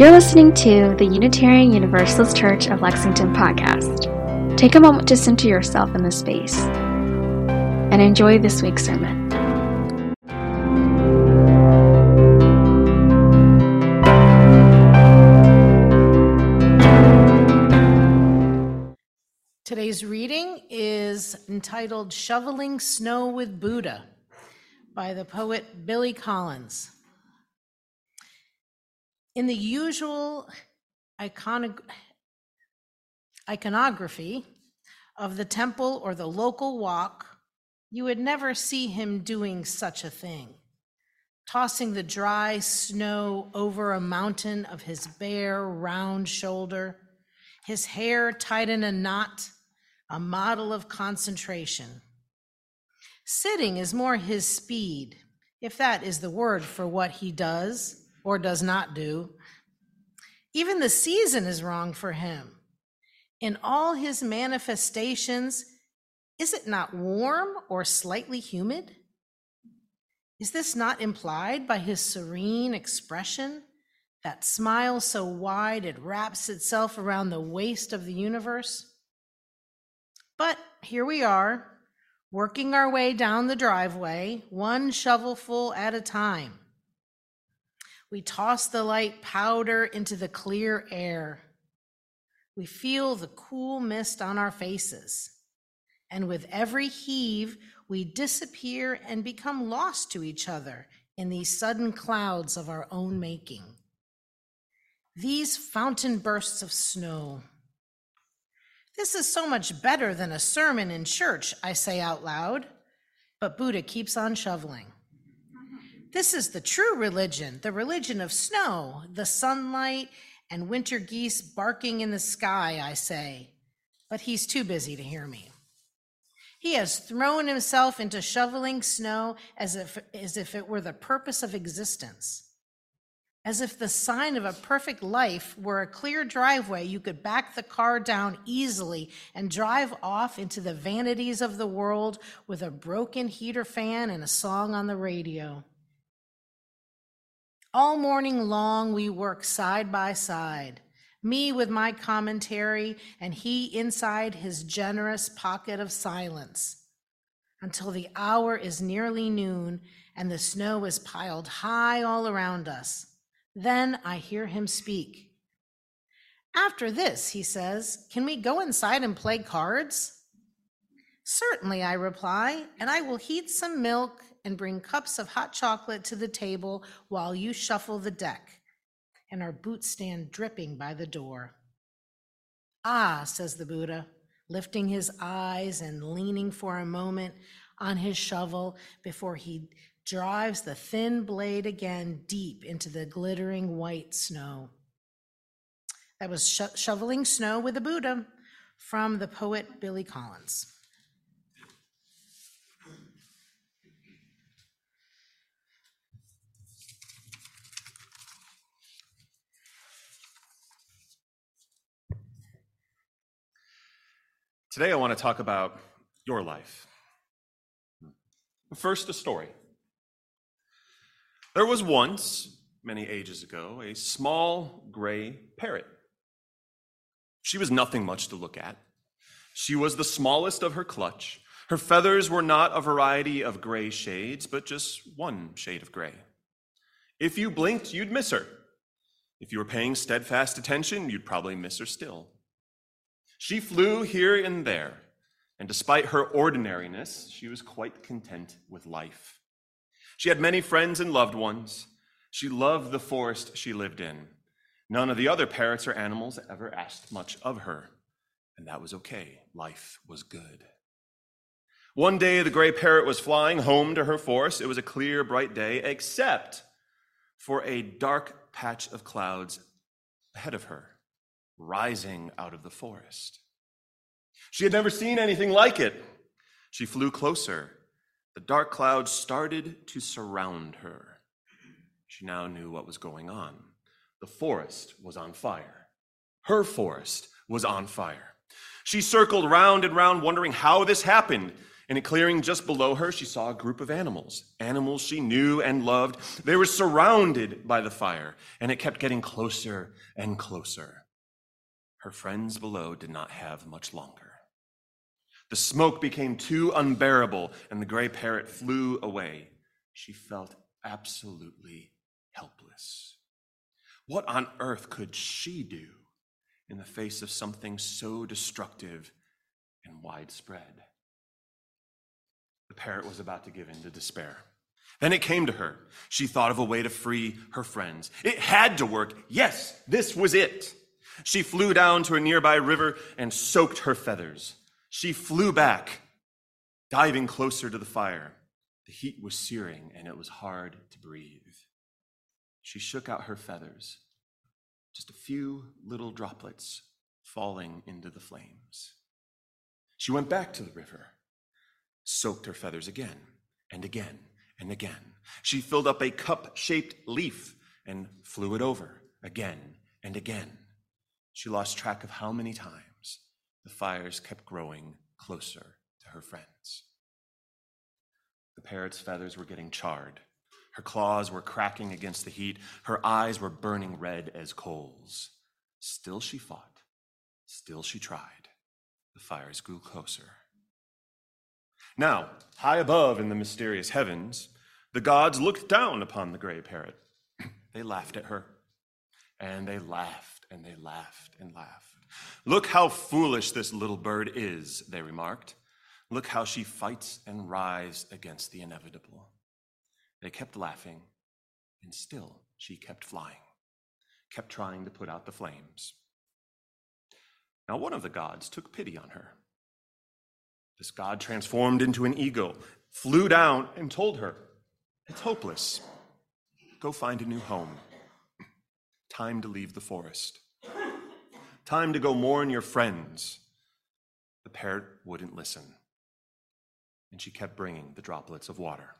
You're listening to the Unitarian Universalist Church of Lexington podcast. Take a moment to center yourself in this space and enjoy this week's sermon. Today's reading is entitled Shoveling Snow with Buddha by the poet Billy Collins. In the usual iconog- iconography of the temple or the local walk, you would never see him doing such a thing, tossing the dry snow over a mountain of his bare, round shoulder, his hair tied in a knot, a model of concentration. Sitting is more his speed, if that is the word for what he does or does not do. Even the season is wrong for him. In all his manifestations, is it not warm or slightly humid? Is this not implied by his serene expression, that smile so wide it wraps itself around the waist of the universe? But here we are, working our way down the driveway, one shovelful at a time. We toss the light powder into the clear air. We feel the cool mist on our faces. And with every heave, we disappear and become lost to each other in these sudden clouds of our own making. These fountain bursts of snow. This is so much better than a sermon in church, I say out loud. But Buddha keeps on shoveling. This is the true religion, the religion of snow, the sunlight, and winter geese barking in the sky, I say. But he's too busy to hear me. He has thrown himself into shoveling snow as if, as if it were the purpose of existence. As if the sign of a perfect life were a clear driveway you could back the car down easily and drive off into the vanities of the world with a broken heater fan and a song on the radio. All morning long, we work side by side, me with my commentary, and he inside his generous pocket of silence, until the hour is nearly noon and the snow is piled high all around us. Then I hear him speak. After this, he says, can we go inside and play cards? Certainly, I reply, and I will heat some milk and bring cups of hot chocolate to the table while you shuffle the deck, and our boots stand dripping by the door. Ah, says the Buddha, lifting his eyes and leaning for a moment on his shovel before he drives the thin blade again deep into the glittering white snow. That was sho- Shoveling Snow with the Buddha from the poet Billy Collins. Today, I want to talk about your life. First, a story. There was once, many ages ago, a small gray parrot. She was nothing much to look at. She was the smallest of her clutch. Her feathers were not a variety of gray shades, but just one shade of gray. If you blinked, you'd miss her. If you were paying steadfast attention, you'd probably miss her still. She flew here and there, and despite her ordinariness, she was quite content with life. She had many friends and loved ones. She loved the forest she lived in. None of the other parrots or animals ever asked much of her, and that was okay. Life was good. One day, the gray parrot was flying home to her forest. It was a clear, bright day, except for a dark patch of clouds ahead of her rising out of the forest. She had never seen anything like it. She flew closer. The dark clouds started to surround her. She now knew what was going on. The forest was on fire. Her forest was on fire. She circled round and round, wondering how this happened. In a clearing just below her, she saw a group of animals, animals she knew and loved. They were surrounded by the fire, and it kept getting closer and closer. Her friends below did not have much longer. The smoke became too unbearable, and the gray parrot flew away. She felt absolutely helpless. What on earth could she do in the face of something so destructive and widespread? The parrot was about to give in to despair. Then it came to her. She thought of a way to free her friends. It had to work. Yes, this was it. She flew down to a nearby river and soaked her feathers. She flew back, diving closer to the fire. The heat was searing and it was hard to breathe. She shook out her feathers, just a few little droplets falling into the flames. She went back to the river soaked her feathers again and again and again. She filled up a cup shaped leaf and flew it over again and again. She lost track of how many times the fires kept growing closer to her friends. The parrot's feathers were getting charred. Her claws were cracking against the heat. Her eyes were burning red as coals. Still she fought. Still she tried. The fires grew closer. Now, high above in the mysterious heavens, the gods looked down upon the gray parrot. they laughed at her, and they laughed, and they laughed, and laughed. Look how foolish this little bird is, they remarked. Look how she fights and writhes against the inevitable. They kept laughing, and still she kept flying, kept trying to put out the flames. Now, one of the gods took pity on her this God transformed into an eagle, flew down and told her, It's hopeless. Go find a new home. Time to leave the forest. Time to go mourn your friends. The parrot wouldn't listen, and she kept bringing the droplets of water.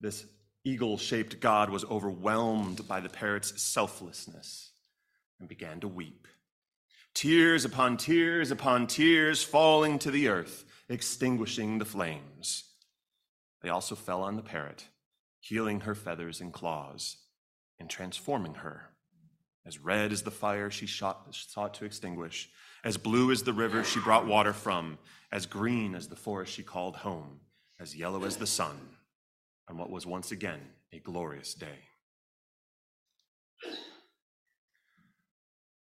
This eagle shaped God was overwhelmed by the parrot's selflessness and began to weep tears upon tears upon tears falling to the earth, extinguishing the flames. They also fell on the parrot, healing her feathers and claws, and transforming her. As red as the fire she shot, sought to extinguish, as blue as the river she brought water from, as green as the forest she called home, as yellow as the sun, on what was once again a glorious day.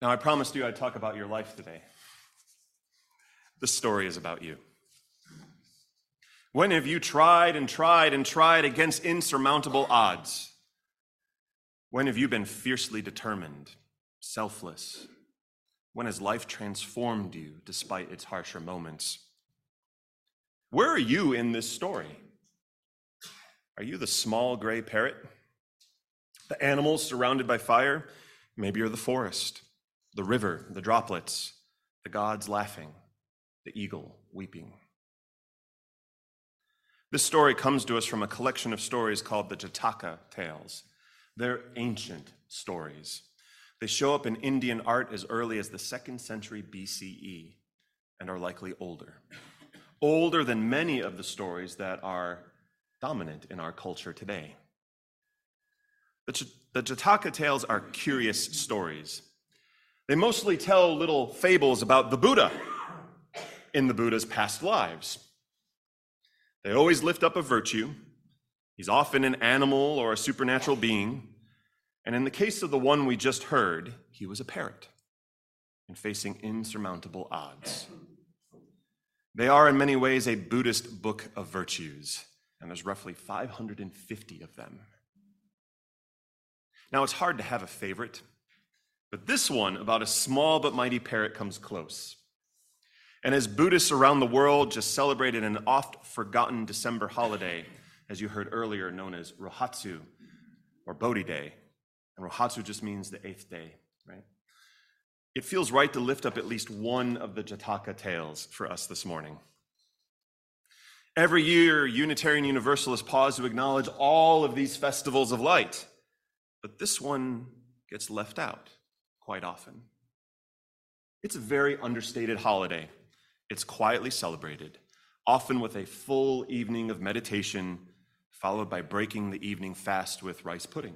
Now, I promised you I'd talk about your life today. This story is about you. When have you tried and tried and tried against insurmountable odds? When have you been fiercely determined, selfless? When has life transformed you despite its harsher moments? Where are you in this story? Are you the small gray parrot? The animals surrounded by fire? Maybe you're the forest the river, the droplets, the gods laughing, the eagle weeping. This story comes to us from a collection of stories called the Jataka Tales. They're ancient stories. They show up in Indian art as early as the second century BCE and are likely older. Older than many of the stories that are dominant in our culture today. The, the Jataka tales are curious stories they mostly tell little fables about the Buddha in the Buddha's past lives. They always lift up a virtue. He's often an animal or a supernatural being. And in the case of the one we just heard, he was a parrot and facing insurmountable odds. They are, in many ways, a Buddhist book of virtues, and there's roughly 550 of them. Now, it's hard to have a favorite but this one, about a small but mighty parrot, comes close. And as Buddhists around the world just celebrated an oft forgotten December holiday, as you heard earlier, known as Rohatsu or Bodhi Day, and Rohatsu just means the eighth day, right? It feels right to lift up at least one of the Jataka tales for us this morning. Every year, Unitarian Universalists pause to acknowledge all of these festivals of light, but this one gets left out quite often. It's a very understated holiday. it's quietly celebrated, often with a full evening of meditation, followed by breaking the evening fast with rice pudding.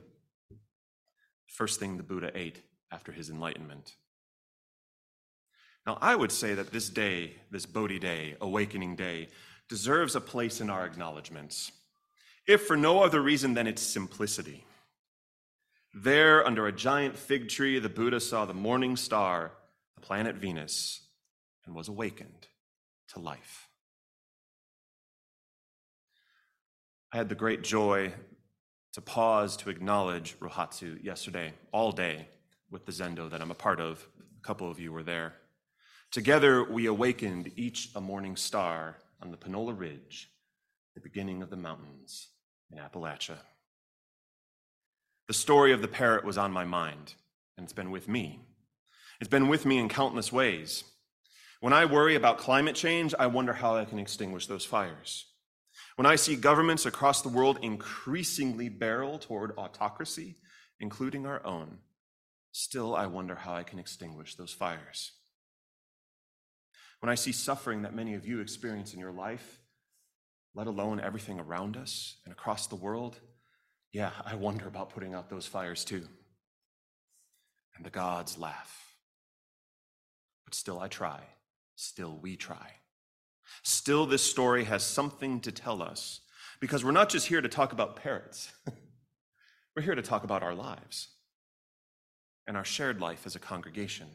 First thing the Buddha ate after his enlightenment. Now, I would say that this day, this Bodhi day, awakening day, deserves a place in our acknowledgments, if for no other reason than its simplicity. There, under a giant fig tree, the Buddha saw the morning star, the planet Venus, and was awakened to life. I had the great joy to pause to acknowledge Rohatsu yesterday, all day, with the Zendo that I'm a part of. A couple of you were there. Together, we awakened each a morning star on the Panola Ridge, the beginning of the mountains in Appalachia. The story of the parrot was on my mind, and it's been with me. It's been with me in countless ways. When I worry about climate change, I wonder how I can extinguish those fires. When I see governments across the world increasingly barrel toward autocracy, including our own, still I wonder how I can extinguish those fires. When I see suffering that many of you experience in your life, let alone everything around us and across the world, yeah, I wonder about putting out those fires too. And the gods laugh. But still, I try. Still, we try. Still, this story has something to tell us because we're not just here to talk about parrots, we're here to talk about our lives and our shared life as a congregation.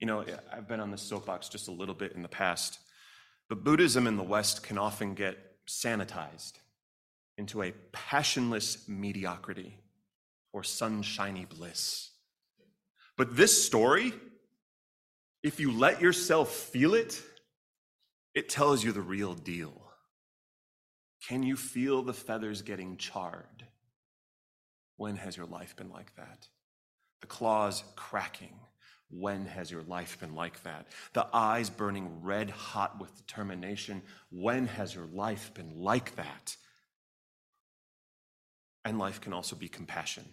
You know, I've been on this soapbox just a little bit in the past, but Buddhism in the West can often get sanitized into a passionless mediocrity or sunshiny bliss. But this story, if you let yourself feel it, it tells you the real deal. Can you feel the feathers getting charred? When has your life been like that? The claws cracking. When has your life been like that? The eyes burning red hot with determination. When has your life been like that? And life can also be compassion,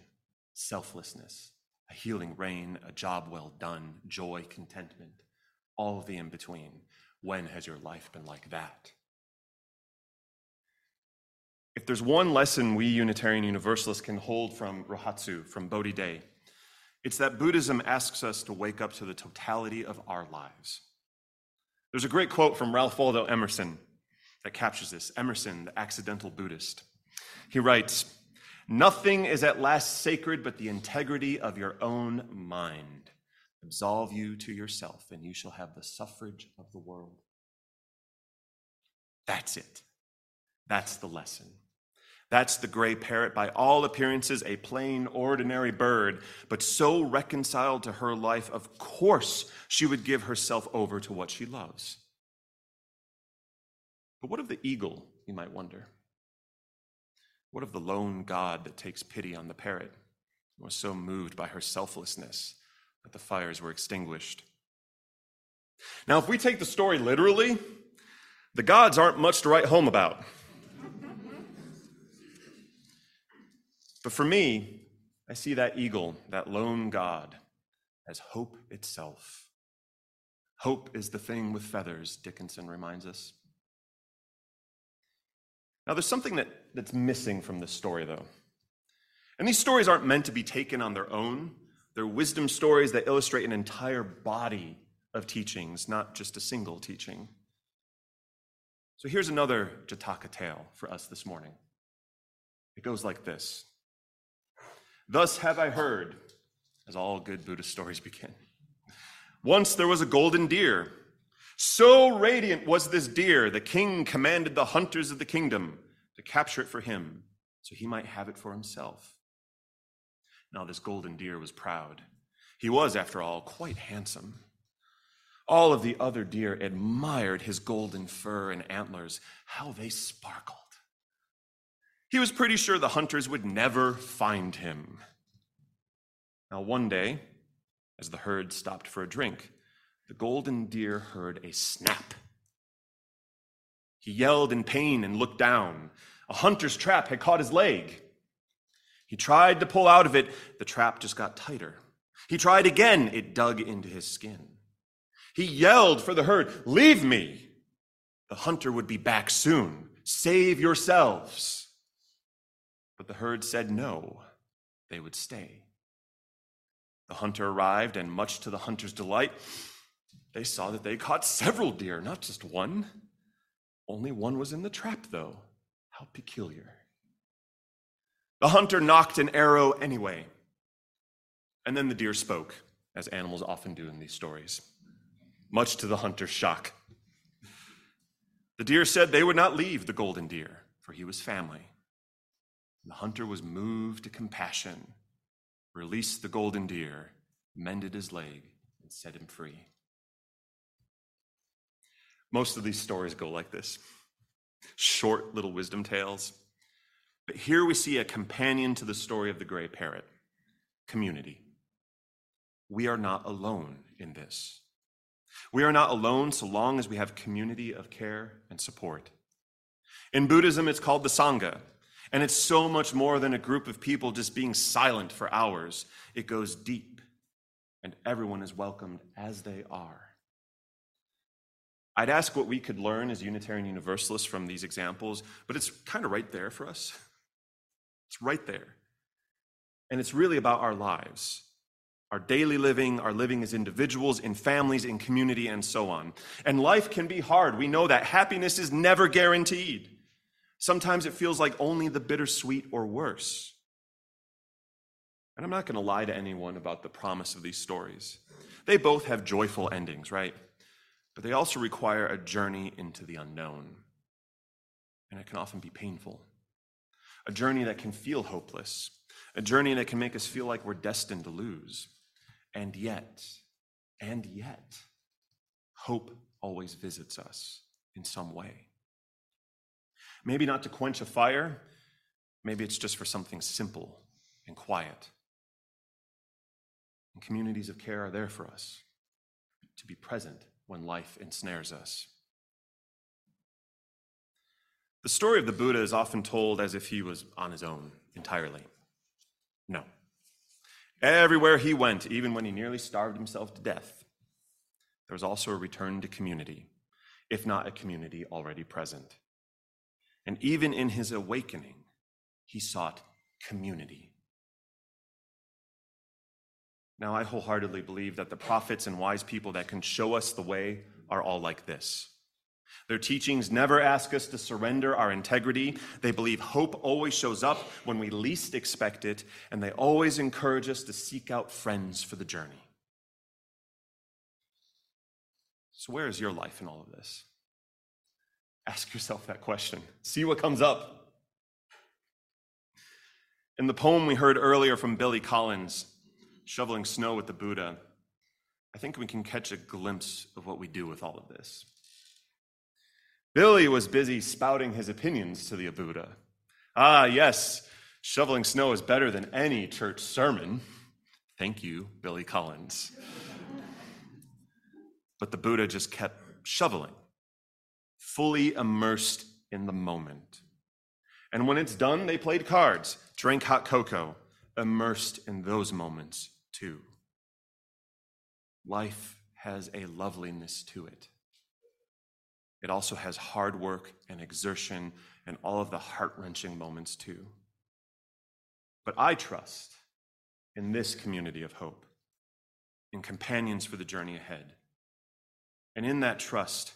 selflessness, a healing rain, a job well done, joy, contentment, all of the in between. When has your life been like that? If there's one lesson we Unitarian Universalists can hold from Rohatsu, from Bodhi Day, it's that Buddhism asks us to wake up to the totality of our lives. There's a great quote from Ralph Waldo Emerson that captures this Emerson, the accidental Buddhist. He writes, Nothing is at last sacred but the integrity of your own mind. Absolve you to yourself, and you shall have the suffrage of the world. That's it. That's the lesson. That's the gray parrot, by all appearances, a plain, ordinary bird, but so reconciled to her life, of course she would give herself over to what she loves. But what of the eagle, you might wonder? What of the lone god that takes pity on the parrot and was so moved by her selflessness that the fires were extinguished? Now, if we take the story literally, the gods aren't much to write home about. But for me, I see that eagle, that lone God, as hope itself. Hope is the thing with feathers, Dickinson reminds us. Now, there's something that, that's missing from this story, though. And these stories aren't meant to be taken on their own. They're wisdom stories that illustrate an entire body of teachings, not just a single teaching. So here's another Jataka tale for us this morning. It goes like this Thus have I heard, as all good Buddhist stories begin. Once there was a golden deer. So radiant was this deer, the king commanded the hunters of the kingdom to capture it for him, so he might have it for himself. Now, this golden deer was proud. He was, after all, quite handsome. All of the other deer admired his golden fur and antlers, how they sparkled. He was pretty sure the hunters would never find him. Now, one day, as the herd stopped for a drink, the golden deer heard a snap. He yelled in pain and looked down. A hunter's trap had caught his leg. He tried to pull out of it, the trap just got tighter. He tried again, it dug into his skin. He yelled for the herd, Leave me! The hunter would be back soon. Save yourselves. But the herd said no, they would stay. The hunter arrived, and much to the hunter's delight, they saw that they caught several deer, not just one. Only one was in the trap, though. How peculiar. The hunter nocked an arrow anyway. And then the deer spoke, as animals often do in these stories, much to the hunter's shock. The deer said they would not leave the golden deer, for he was family. The hunter was moved to compassion, released the golden deer, mended his leg, and set him free. Most of these stories go like this short little wisdom tales. But here we see a companion to the story of the gray parrot community. We are not alone in this. We are not alone so long as we have community of care and support. In Buddhism, it's called the Sangha, and it's so much more than a group of people just being silent for hours. It goes deep, and everyone is welcomed as they are. I'd ask what we could learn as Unitarian Universalists from these examples, but it's kind of right there for us. It's right there. And it's really about our lives our daily living, our living as individuals, in families, in community, and so on. And life can be hard. We know that happiness is never guaranteed. Sometimes it feels like only the bittersweet or worse. And I'm not going to lie to anyone about the promise of these stories. They both have joyful endings, right? But they also require a journey into the unknown. And it can often be painful. A journey that can feel hopeless, a journey that can make us feel like we're destined to lose. And yet, and yet, hope always visits us in some way. Maybe not to quench a fire, maybe it's just for something simple and quiet. And communities of care are there for us to be present when life ensnares us. The story of the Buddha is often told as if he was on his own entirely. No. Everywhere he went, even when he nearly starved himself to death, there was also a return to community, if not a community already present. And even in his awakening, he sought community. Now, I wholeheartedly believe that the prophets and wise people that can show us the way are all like this. Their teachings never ask us to surrender our integrity. They believe hope always shows up when we least expect it, and they always encourage us to seek out friends for the journey. So, where is your life in all of this? Ask yourself that question. See what comes up. In the poem we heard earlier from Billy Collins, Shoveling Snow with the Buddha, I think we can catch a glimpse of what we do with all of this. Billy was busy spouting his opinions to the Buddha. Ah, yes, shoveling snow is better than any church sermon. Thank you, Billy Collins. but the Buddha just kept shoveling, fully immersed in the moment. And when it's done, they played cards, drank hot cocoa, immersed in those moments too. Life has a loveliness to it. It also has hard work and exertion and all of the heart wrenching moments too. But I trust in this community of hope, in companions for the journey ahead. And in that trust,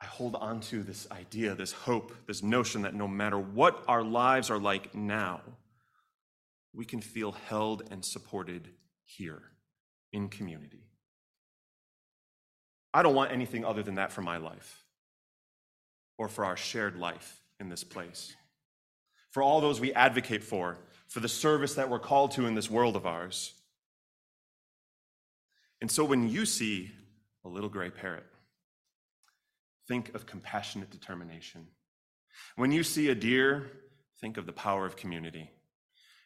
I hold on to this idea, this hope, this notion that no matter what our lives are like now, we can feel held and supported here in community. I don't want anything other than that for my life or for our shared life in this place. For all those we advocate for, for the service that we're called to in this world of ours. And so when you see a little gray parrot, think of compassionate determination. When you see a deer, think of the power of community.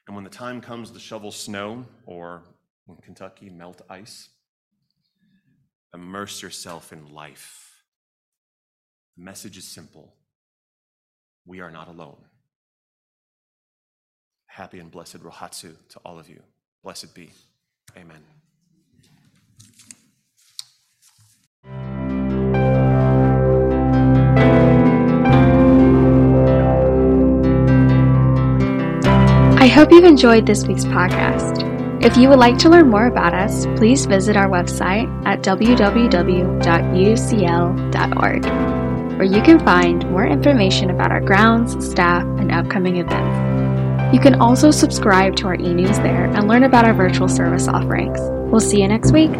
And when the time comes to shovel snow, or in Kentucky, melt ice, Immerse yourself in life. The message is simple we are not alone. Happy and blessed Rohatsu to all of you. Blessed be. Amen. Hope you've enjoyed this week's podcast. If you would like to learn more about us, please visit our website at www.ucl.org, where you can find more information about our grounds, staff, and upcoming events. You can also subscribe to our e news there and learn about our virtual service offerings. We'll see you next week.